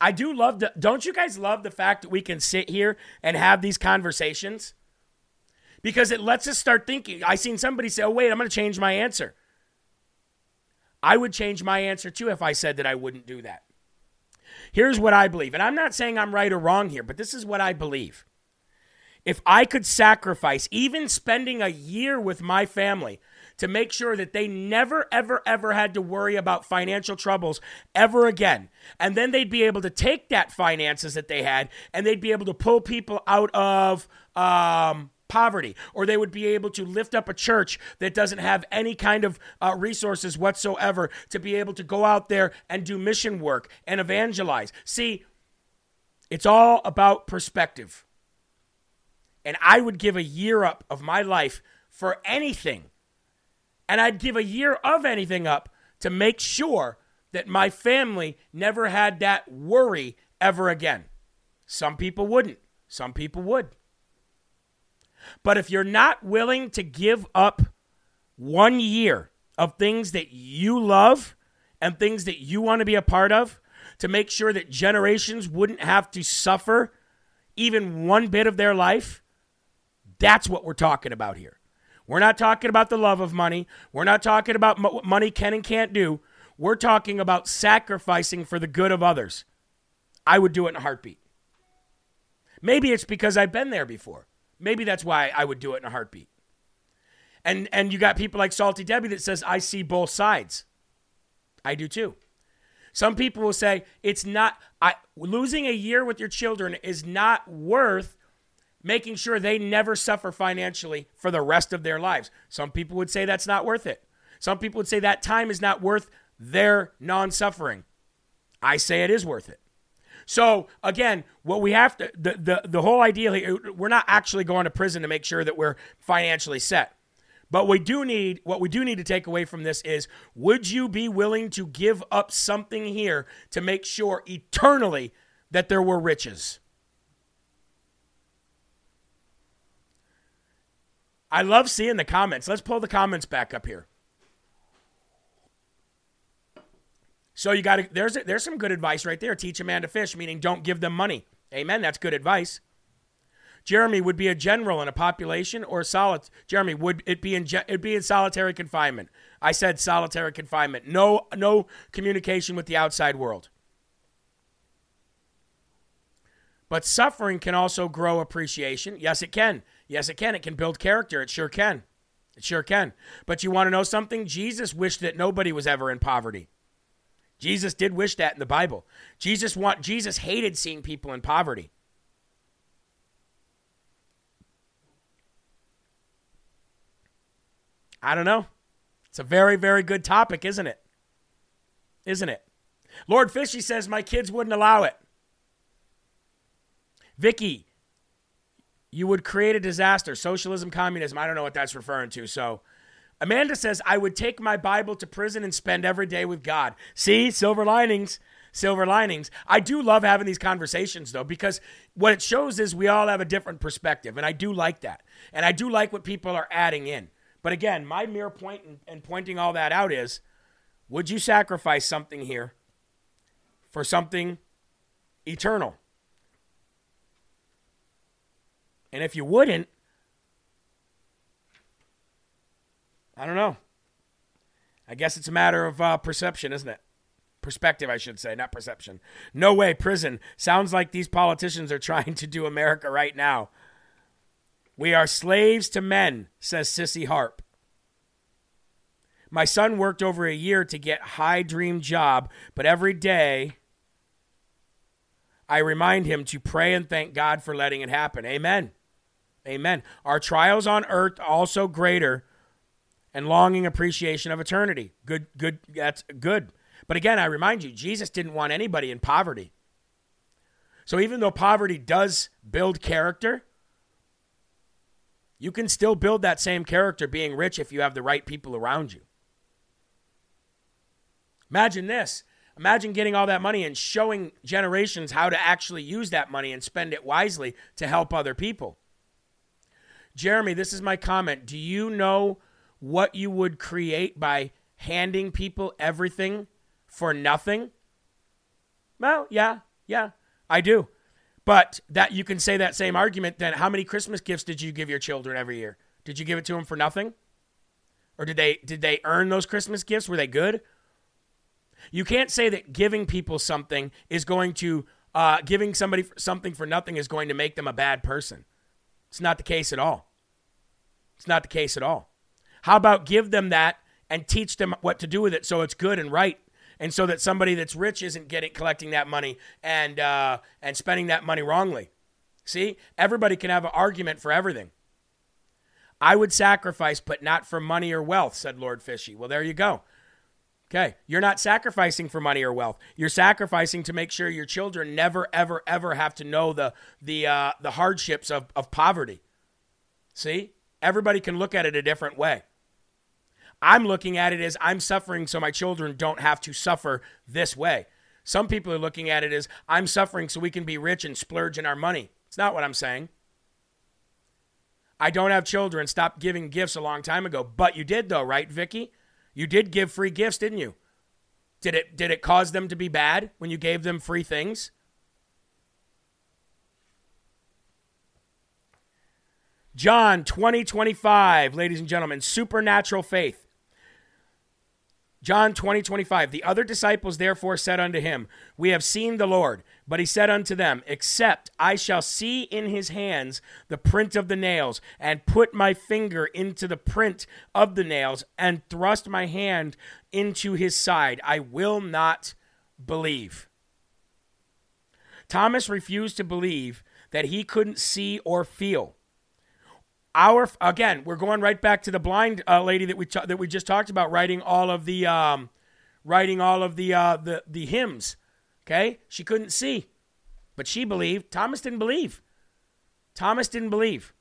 I do love the don't you guys love the fact that we can sit here and have these conversations? Because it lets us start thinking. I seen somebody say, "Oh wait, I'm going to change my answer." I would change my answer too if I said that I wouldn't do that. Here's what I believe. And I'm not saying I'm right or wrong here, but this is what I believe. If I could sacrifice even spending a year with my family to make sure that they never, ever, ever had to worry about financial troubles ever again. And then they'd be able to take that finances that they had and they'd be able to pull people out of um, poverty, or they would be able to lift up a church that doesn't have any kind of uh, resources whatsoever to be able to go out there and do mission work and evangelize. See, it's all about perspective. And I would give a year up of my life for anything and I'd give a year of anything up to make sure that my family never had that worry ever again. Some people wouldn't, some people would. But if you're not willing to give up one year of things that you love and things that you want to be a part of to make sure that generations wouldn't have to suffer even one bit of their life, that's what we're talking about here. We're not talking about the love of money. We're not talking about what money can and can't do. We're talking about sacrificing for the good of others. I would do it in a heartbeat. Maybe it's because I've been there before. Maybe that's why I would do it in a heartbeat. And and you got people like Salty Debbie that says I see both sides. I do too. Some people will say it's not I losing a year with your children is not worth making sure they never suffer financially for the rest of their lives. Some people would say that's not worth it. Some people would say that time is not worth their non suffering. I say it is worth it. So again, what we have to the, the the whole idea here, we're not actually going to prison to make sure that we're financially set. But we do need what we do need to take away from this is would you be willing to give up something here to make sure eternally that there were riches? I love seeing the comments. Let's pull the comments back up here. So you got to there's there's some good advice right there. Teach a man to fish, meaning don't give them money. Amen. That's good advice. Jeremy would be a general in a population or solid. Jeremy would it be in it'd be in solitary confinement. I said solitary confinement. No no communication with the outside world. But suffering can also grow appreciation. Yes, it can. Yes, it can. It can build character. It sure can. It sure can. But you want to know something? Jesus wished that nobody was ever in poverty. Jesus did wish that in the Bible. Jesus want Jesus hated seeing people in poverty. I don't know. It's a very, very good topic, isn't it? Isn't it? Lord Fishy says my kids wouldn't allow it. Vicky, you would create a disaster. Socialism, communism, I don't know what that's referring to. So Amanda says, I would take my Bible to prison and spend every day with God. See, silver linings. Silver linings. I do love having these conversations though, because what it shows is we all have a different perspective. And I do like that. And I do like what people are adding in. But again, my mere point in, in pointing all that out is would you sacrifice something here for something eternal? And if you wouldn't, I don't know. I guess it's a matter of uh, perception, isn't it? Perspective, I should say, not perception. No way, prison. Sounds like these politicians are trying to do America right now. We are slaves to men, says Sissy Harp. My son worked over a year to get high dream job, but every day I remind him to pray and thank God for letting it happen. Amen. Amen. Our trials on earth also greater and longing appreciation of eternity. Good, good, that's good. But again, I remind you, Jesus didn't want anybody in poverty. So even though poverty does build character, you can still build that same character being rich if you have the right people around you. Imagine this. Imagine getting all that money and showing generations how to actually use that money and spend it wisely to help other people. Jeremy, this is my comment. Do you know what you would create by handing people everything for nothing? Well, yeah, yeah, I do. But that you can say that same argument then how many Christmas gifts did you give your children every year? Did you give it to them for nothing? Or did they did they earn those Christmas gifts? Were they good? You can't say that giving people something is going to uh, giving somebody something for nothing is going to make them a bad person. It's not the case at all. It's not the case at all. How about give them that and teach them what to do with it so it's good and right and so that somebody that's rich isn't getting collecting that money and uh, and spending that money wrongly. See, everybody can have an argument for everything. I would sacrifice, but not for money or wealth," said Lord Fishy. Well, there you go. Okay, you're not sacrificing for money or wealth. You're sacrificing to make sure your children never, ever, ever have to know the the uh, the hardships of, of poverty. See, everybody can look at it a different way. I'm looking at it as I'm suffering so my children don't have to suffer this way. Some people are looking at it as I'm suffering so we can be rich and splurge in our money. It's not what I'm saying. I don't have children. Stop giving gifts a long time ago. But you did though, right, Vicky? You did give free gifts, didn't you? Did it did it cause them to be bad when you gave them free things? John 2025, ladies and gentlemen, supernatural faith. John 20, 25. The other disciples therefore said unto him, We have seen the Lord. But he said unto them, Except I shall see in his hands the print of the nails, and put my finger into the print of the nails, and thrust my hand into his side, I will not believe. Thomas refused to believe that he couldn't see or feel our again, we're going right back to the blind uh, lady that we that we just talked about, writing all of the um, writing all of the uh, the the hymns. Okay, she couldn't see, but she believed. Thomas didn't believe. Thomas didn't believe.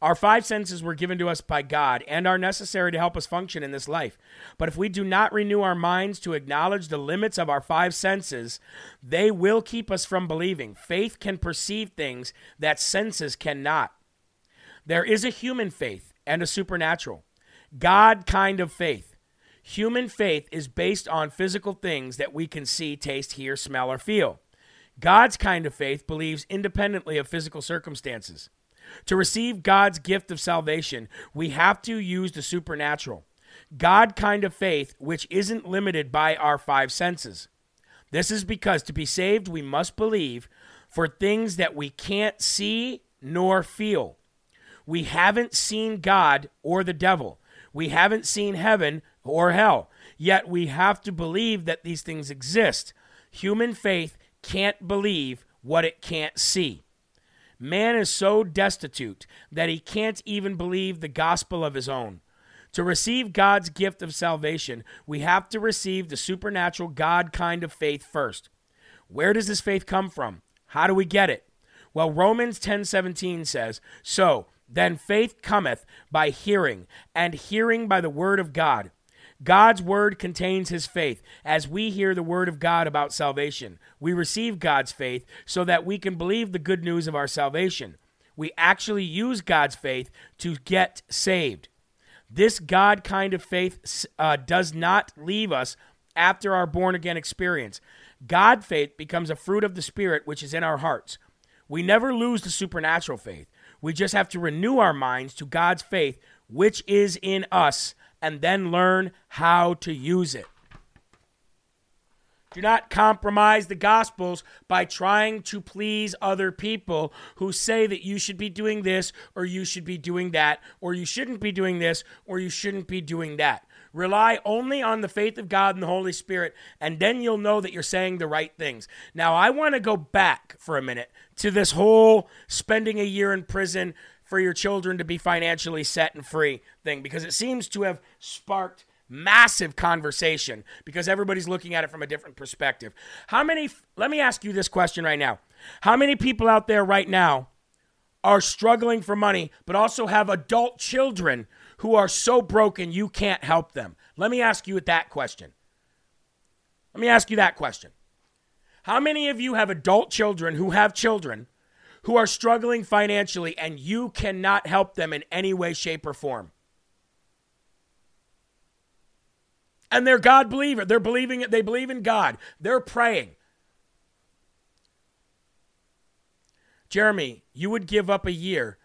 Our five senses were given to us by God and are necessary to help us function in this life. But if we do not renew our minds to acknowledge the limits of our five senses, they will keep us from believing. Faith can perceive things that senses cannot. There is a human faith and a supernatural, God kind of faith. Human faith is based on physical things that we can see, taste, hear, smell, or feel. God's kind of faith believes independently of physical circumstances. To receive God's gift of salvation, we have to use the supernatural. God kind of faith, which isn't limited by our five senses. This is because to be saved, we must believe for things that we can't see nor feel. We haven't seen God or the devil. We haven't seen heaven or hell. Yet we have to believe that these things exist. Human faith can't believe what it can't see. Man is so destitute that he can't even believe the gospel of his own. To receive God's gift of salvation, we have to receive the supernatural God kind of faith first. Where does this faith come from? How do we get it? Well, Romans 10:17 says, "So, then faith cometh by hearing, and hearing by the word of God. God's word contains his faith. As we hear the word of God about salvation, we receive God's faith so that we can believe the good news of our salvation. We actually use God's faith to get saved. This God kind of faith uh, does not leave us after our born again experience. God faith becomes a fruit of the Spirit which is in our hearts. We never lose the supernatural faith. We just have to renew our minds to God's faith, which is in us, and then learn how to use it. Do not compromise the Gospels by trying to please other people who say that you should be doing this or you should be doing that or you shouldn't be doing this or you shouldn't be doing that. Rely only on the faith of God and the Holy Spirit, and then you'll know that you're saying the right things. Now, I want to go back for a minute to this whole spending a year in prison, for your children to be financially set and free thing because it seems to have sparked massive conversation because everybody's looking at it from a different perspective. How many, let me ask you this question right now. How many people out there right now are struggling for money, but also have adult children who are so broken you can't help them? Let me ask you that question. Let me ask you that question. How many of you have adult children who have children who are struggling financially and you cannot help them in any way, shape, or form? And they're God believer. They're believing they believe in God. They're praying. Jeremy, you would give up a year,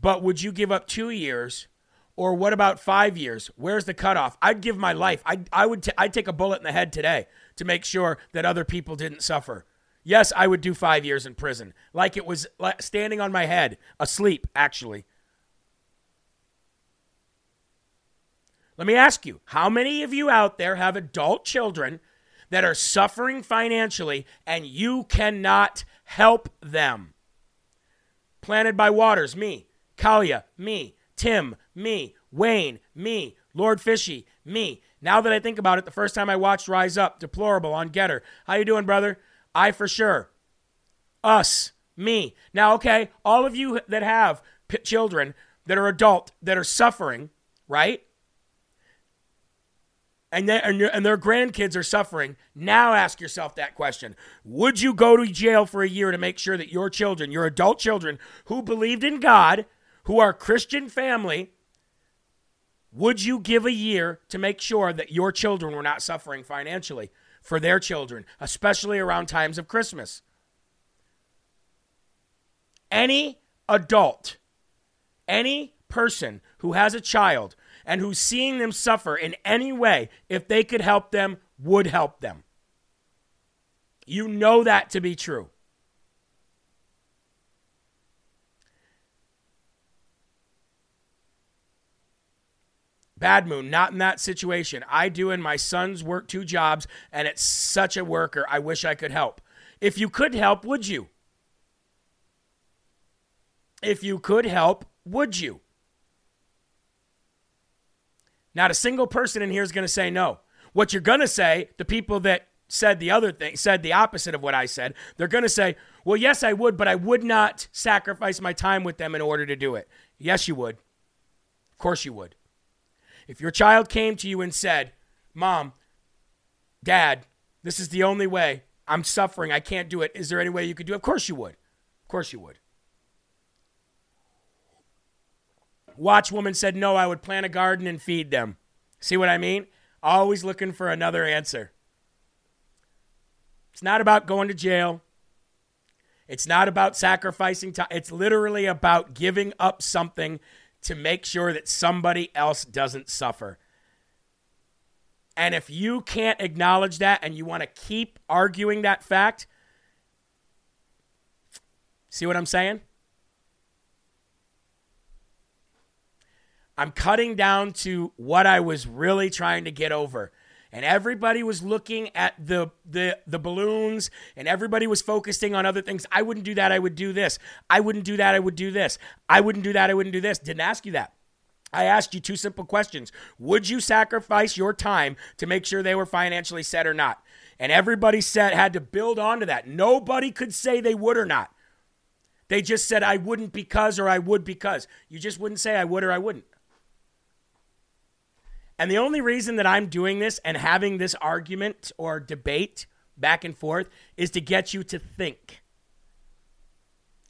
but would you give up two years? Or what about five years? Where's the cutoff? I'd give my life. I, I would t- I'd take a bullet in the head today to make sure that other people didn't suffer. Yes, I would do five years in prison, like it was standing on my head, asleep, actually. Let me ask you how many of you out there have adult children that are suffering financially and you cannot help them? Planted by Waters, me. Kalia, me. Tim, me. Wayne, me. Lord Fishy, me. Now that I think about it, the first time I watched Rise Up, Deplorable on Gettr. How you doing, brother? I for sure. Us, me. Now, okay, all of you that have p- children that are adult that are suffering, right? and, and, and their grandkids are suffering, now ask yourself that question. Would you go to jail for a year to make sure that your children, your adult children who believed in God, who are Christian family, would you give a year to make sure that your children were not suffering financially for their children, especially around times of Christmas? Any adult, any person who has a child and who's seeing them suffer in any way, if they could help them, would help them. You know that to be true. Bad Moon, not in that situation. I do, and my sons work two jobs, and it's such a worker. I wish I could help. If you could help, would you? If you could help, would you? Not a single person in here is going to say no. What you're going to say, the people that said the other thing, said the opposite of what I said, they're going to say, well, yes, I would, but I would not sacrifice my time with them in order to do it. Yes, you would. Of course you would. If your child came to you and said, Mom, Dad, this is the only way. I'm suffering. I can't do it. Is there any way you could do it? Of course you would. Of course you would. Watchwoman said, No, I would plant a garden and feed them. See what I mean? Always looking for another answer. It's not about going to jail. It's not about sacrificing time. It's literally about giving up something to make sure that somebody else doesn't suffer. And if you can't acknowledge that and you want to keep arguing that fact, see what I'm saying? I'm cutting down to what I was really trying to get over. And everybody was looking at the, the the balloons and everybody was focusing on other things. I wouldn't do that, I would do this. I wouldn't do that, I would do this. I wouldn't do that, I wouldn't do this. Didn't ask you that. I asked you two simple questions. Would you sacrifice your time to make sure they were financially set or not? And everybody said had to build onto that. Nobody could say they would or not. They just said I wouldn't because or I would because. You just wouldn't say I would or I wouldn't. And the only reason that I'm doing this and having this argument or debate back and forth is to get you to think.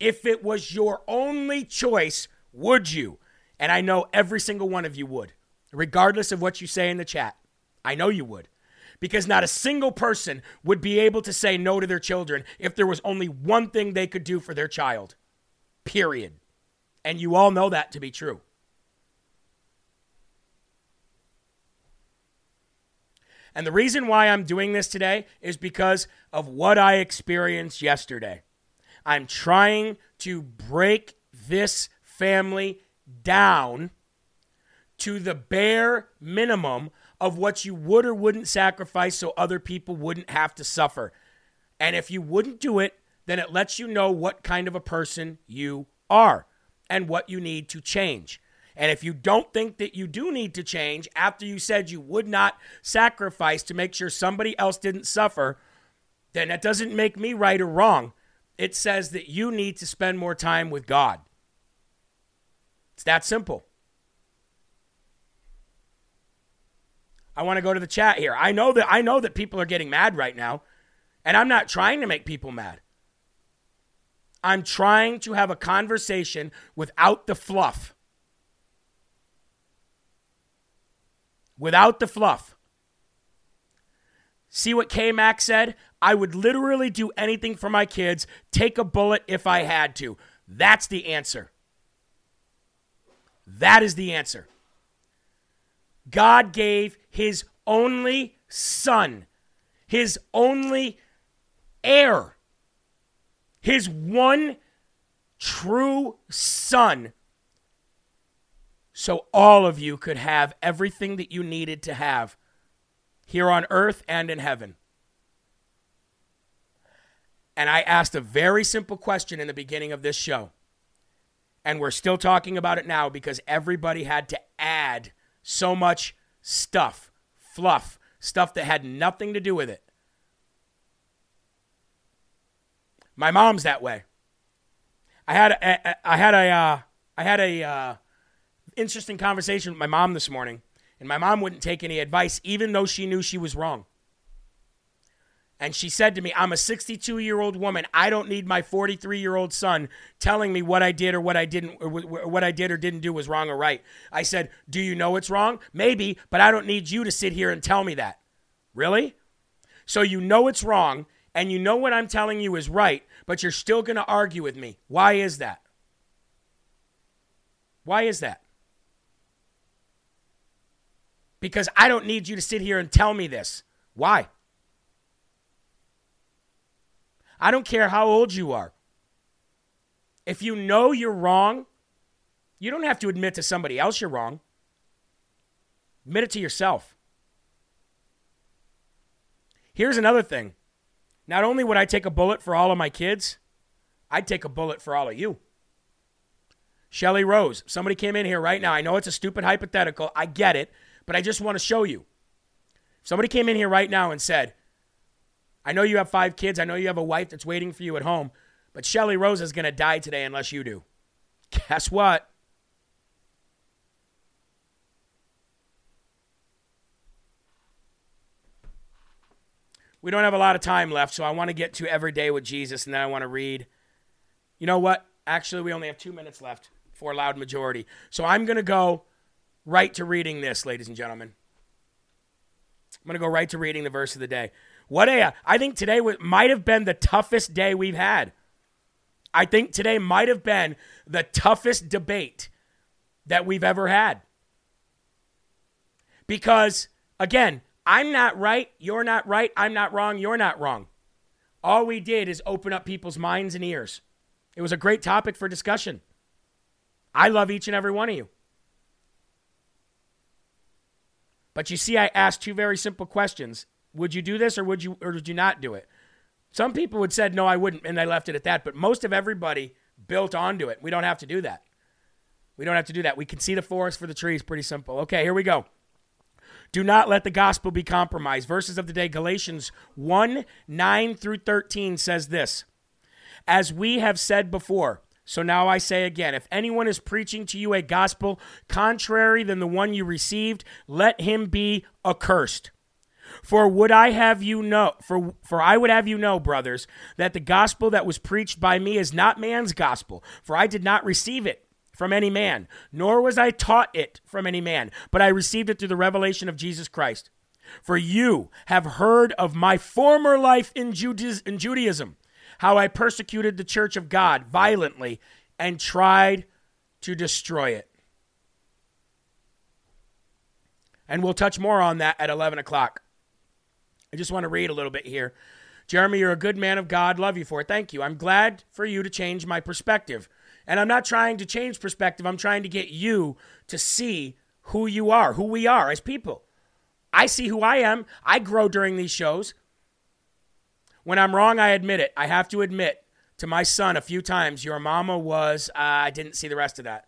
If it was your only choice, would you? And I know every single one of you would, regardless of what you say in the chat. I know you would. Because not a single person would be able to say no to their children if there was only one thing they could do for their child. Period. And you all know that to be true. And the reason why I'm doing this today is because of what I experienced yesterday. I'm trying to break this family down to the bare minimum of what you would or wouldn't sacrifice so other people wouldn't have to suffer. And if you wouldn't do it, then it lets you know what kind of a person you are. and what you need to change. And if you don't think that you do need to change after you said you would not sacrifice to make sure somebody else didn't suffer, then that doesn't make me right or wrong. It says that you need to spend more time with God. It's that simple. I want to go to the chat here. I know that I know that people are getting mad right now, and I'm not trying to make people mad. I'm trying to have a conversation without the fluff. Without the fluff. See what K Mac said? I would literally do anything for my kids, take a bullet if I had to. That's the answer. That is the answer. God gave his only son, his only heir, his one true son, so all of you could have everything that you needed to have here on earth and in heaven. And I asked a very simple question in the beginning of this show. And we're still talking about it now because everybody had to add so much stuff, fluff, stuff that had nothing to do with it. My mom's that way. I had a, I had a uh, I had a uh, interesting conversation with my mom this morning, and my mom wouldn't take any advice, even though she knew she was wrong. And she said to me, I'm a 62 year old woman. I don't need my 43 year old son telling me what I did or what I didn't, or what I did or didn't do was wrong or right. I said, Do you know it's wrong? Maybe, but I don't need you to sit here and tell me that. Really? So you know it's wrong and you know what I'm telling you is right, but you're still going to argue with me. Why is that? Why is that? Because I don't need you to sit here and tell me this. Why? I don't care how old you are. If you know you're wrong, you don't have to admit to somebody else you're wrong. Admit it to yourself. Here's another thing. Not only would I take a bullet for all of my kids, I'd take a bullet for all of you. Shelly Rose, somebody came in here right now. I know it's a stupid hypothetical. I get it, but I just want to show you. Somebody came in here right now and said, I know you have five kids. I know you have a wife that's waiting for you at home. But Shelly Rose is going to die today unless you do. Guess what? We don't have a lot of time left, so I want to get to Every Day with Jesus, and then I want to read. You know what? Actually, we only have two minutes left for a loud majority. So I'm going to go right to reading this, ladies and gentlemen. I'm going to go right to reading the verse of the day. What a, I think today might have been the toughest day we've had. I think today might have been the toughest debate that we've ever had. Because, again, I'm not right, you're not right, I'm not wrong, you're not wrong. All we did is open up people's minds and ears. It was a great topic for discussion. I love each and every one of you. But you see, I asked two very simple questions would you do this or would you or would you not do it? Some people would said no, I wouldn't, and they left it at that. But most of everybody built onto it. We don't have to do that. We don't have to do that. We can see the forest for the trees. Pretty simple. Okay, here we go. Do not let the gospel be compromised. Verses of the day, Galatians 1 9 through 13 says this As we have said before, so now I say again if anyone is preaching to you a gospel contrary than the one you received, let him be accursed. For would I have you know, for, for I would have you know, brothers, that the gospel that was preached by me is not man's gospel, for I did not receive it from any man, nor was I taught it from any man, but I received it through the revelation of Jesus Christ. For you have heard of my former life in, in Judaism, how I persecuted the church of God violently and tried to destroy it. And we'll touch more on that at 11 o'clock. I just want to read a little bit here. Jeremy, you're a good man of God. Love you for it. Thank you. I'm glad for you to change my perspective. And I'm not trying to change perspective, I'm trying to get you to see who you are, who we are as people. I see who I am. I grow during these shows. When I'm wrong, I admit it. I have to admit to my son a few times, Your mama was, uh, I didn't see the rest of that.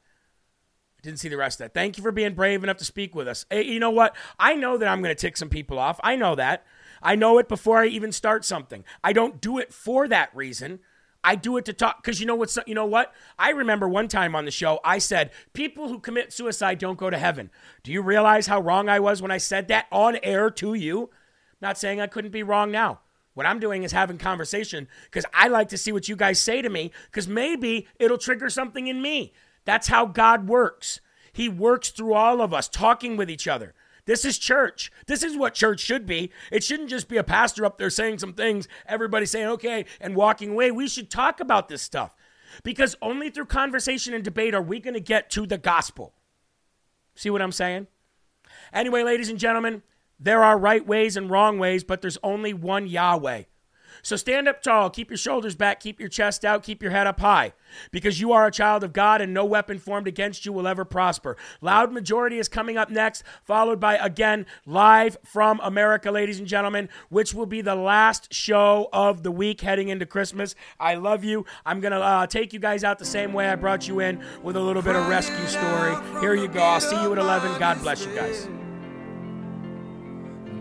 I didn't see the rest of that. Thank you for being brave enough to speak with us. Hey, you know what? I know that I'm going to tick some people off. I know that. I know it before I even start something. I don't do it for that reason. I do it to talk because you know what's you know what? I remember one time on the show I said people who commit suicide don't go to heaven. Do you realize how wrong I was when I said that on air to you? Not saying I couldn't be wrong now. What I'm doing is having conversation because I like to see what you guys say to me because maybe it'll trigger something in me. That's how God works. He works through all of us, talking with each other. This is church. This is what church should be. It shouldn't just be a pastor up there saying some things, everybody saying, okay, and walking away. We should talk about this stuff because only through conversation and debate are we going to get to the gospel. See what I'm saying? Anyway, ladies and gentlemen, there are right ways and wrong ways, but there's only one Yahweh. So stand up tall, keep your shoulders back, keep your chest out, keep your head up high, because you are a child of God and no weapon formed against you will ever prosper. Loud Majority is coming up next, followed by, again, live from America, ladies and gentlemen, which will be the last show of the week heading into Christmas. I love you. I'm going to uh, take you guys out the same way I brought you in with a little bit of rescue story. Here you go. I'll see you at 11. God bless you guys.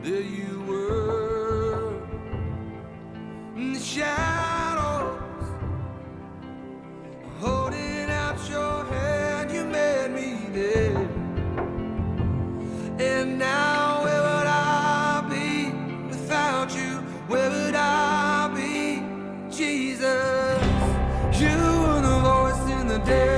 There you were in the shadows, holding out your hand. You made me there, and now where would I be without you? Where would I be, Jesus? You were the voice in the day.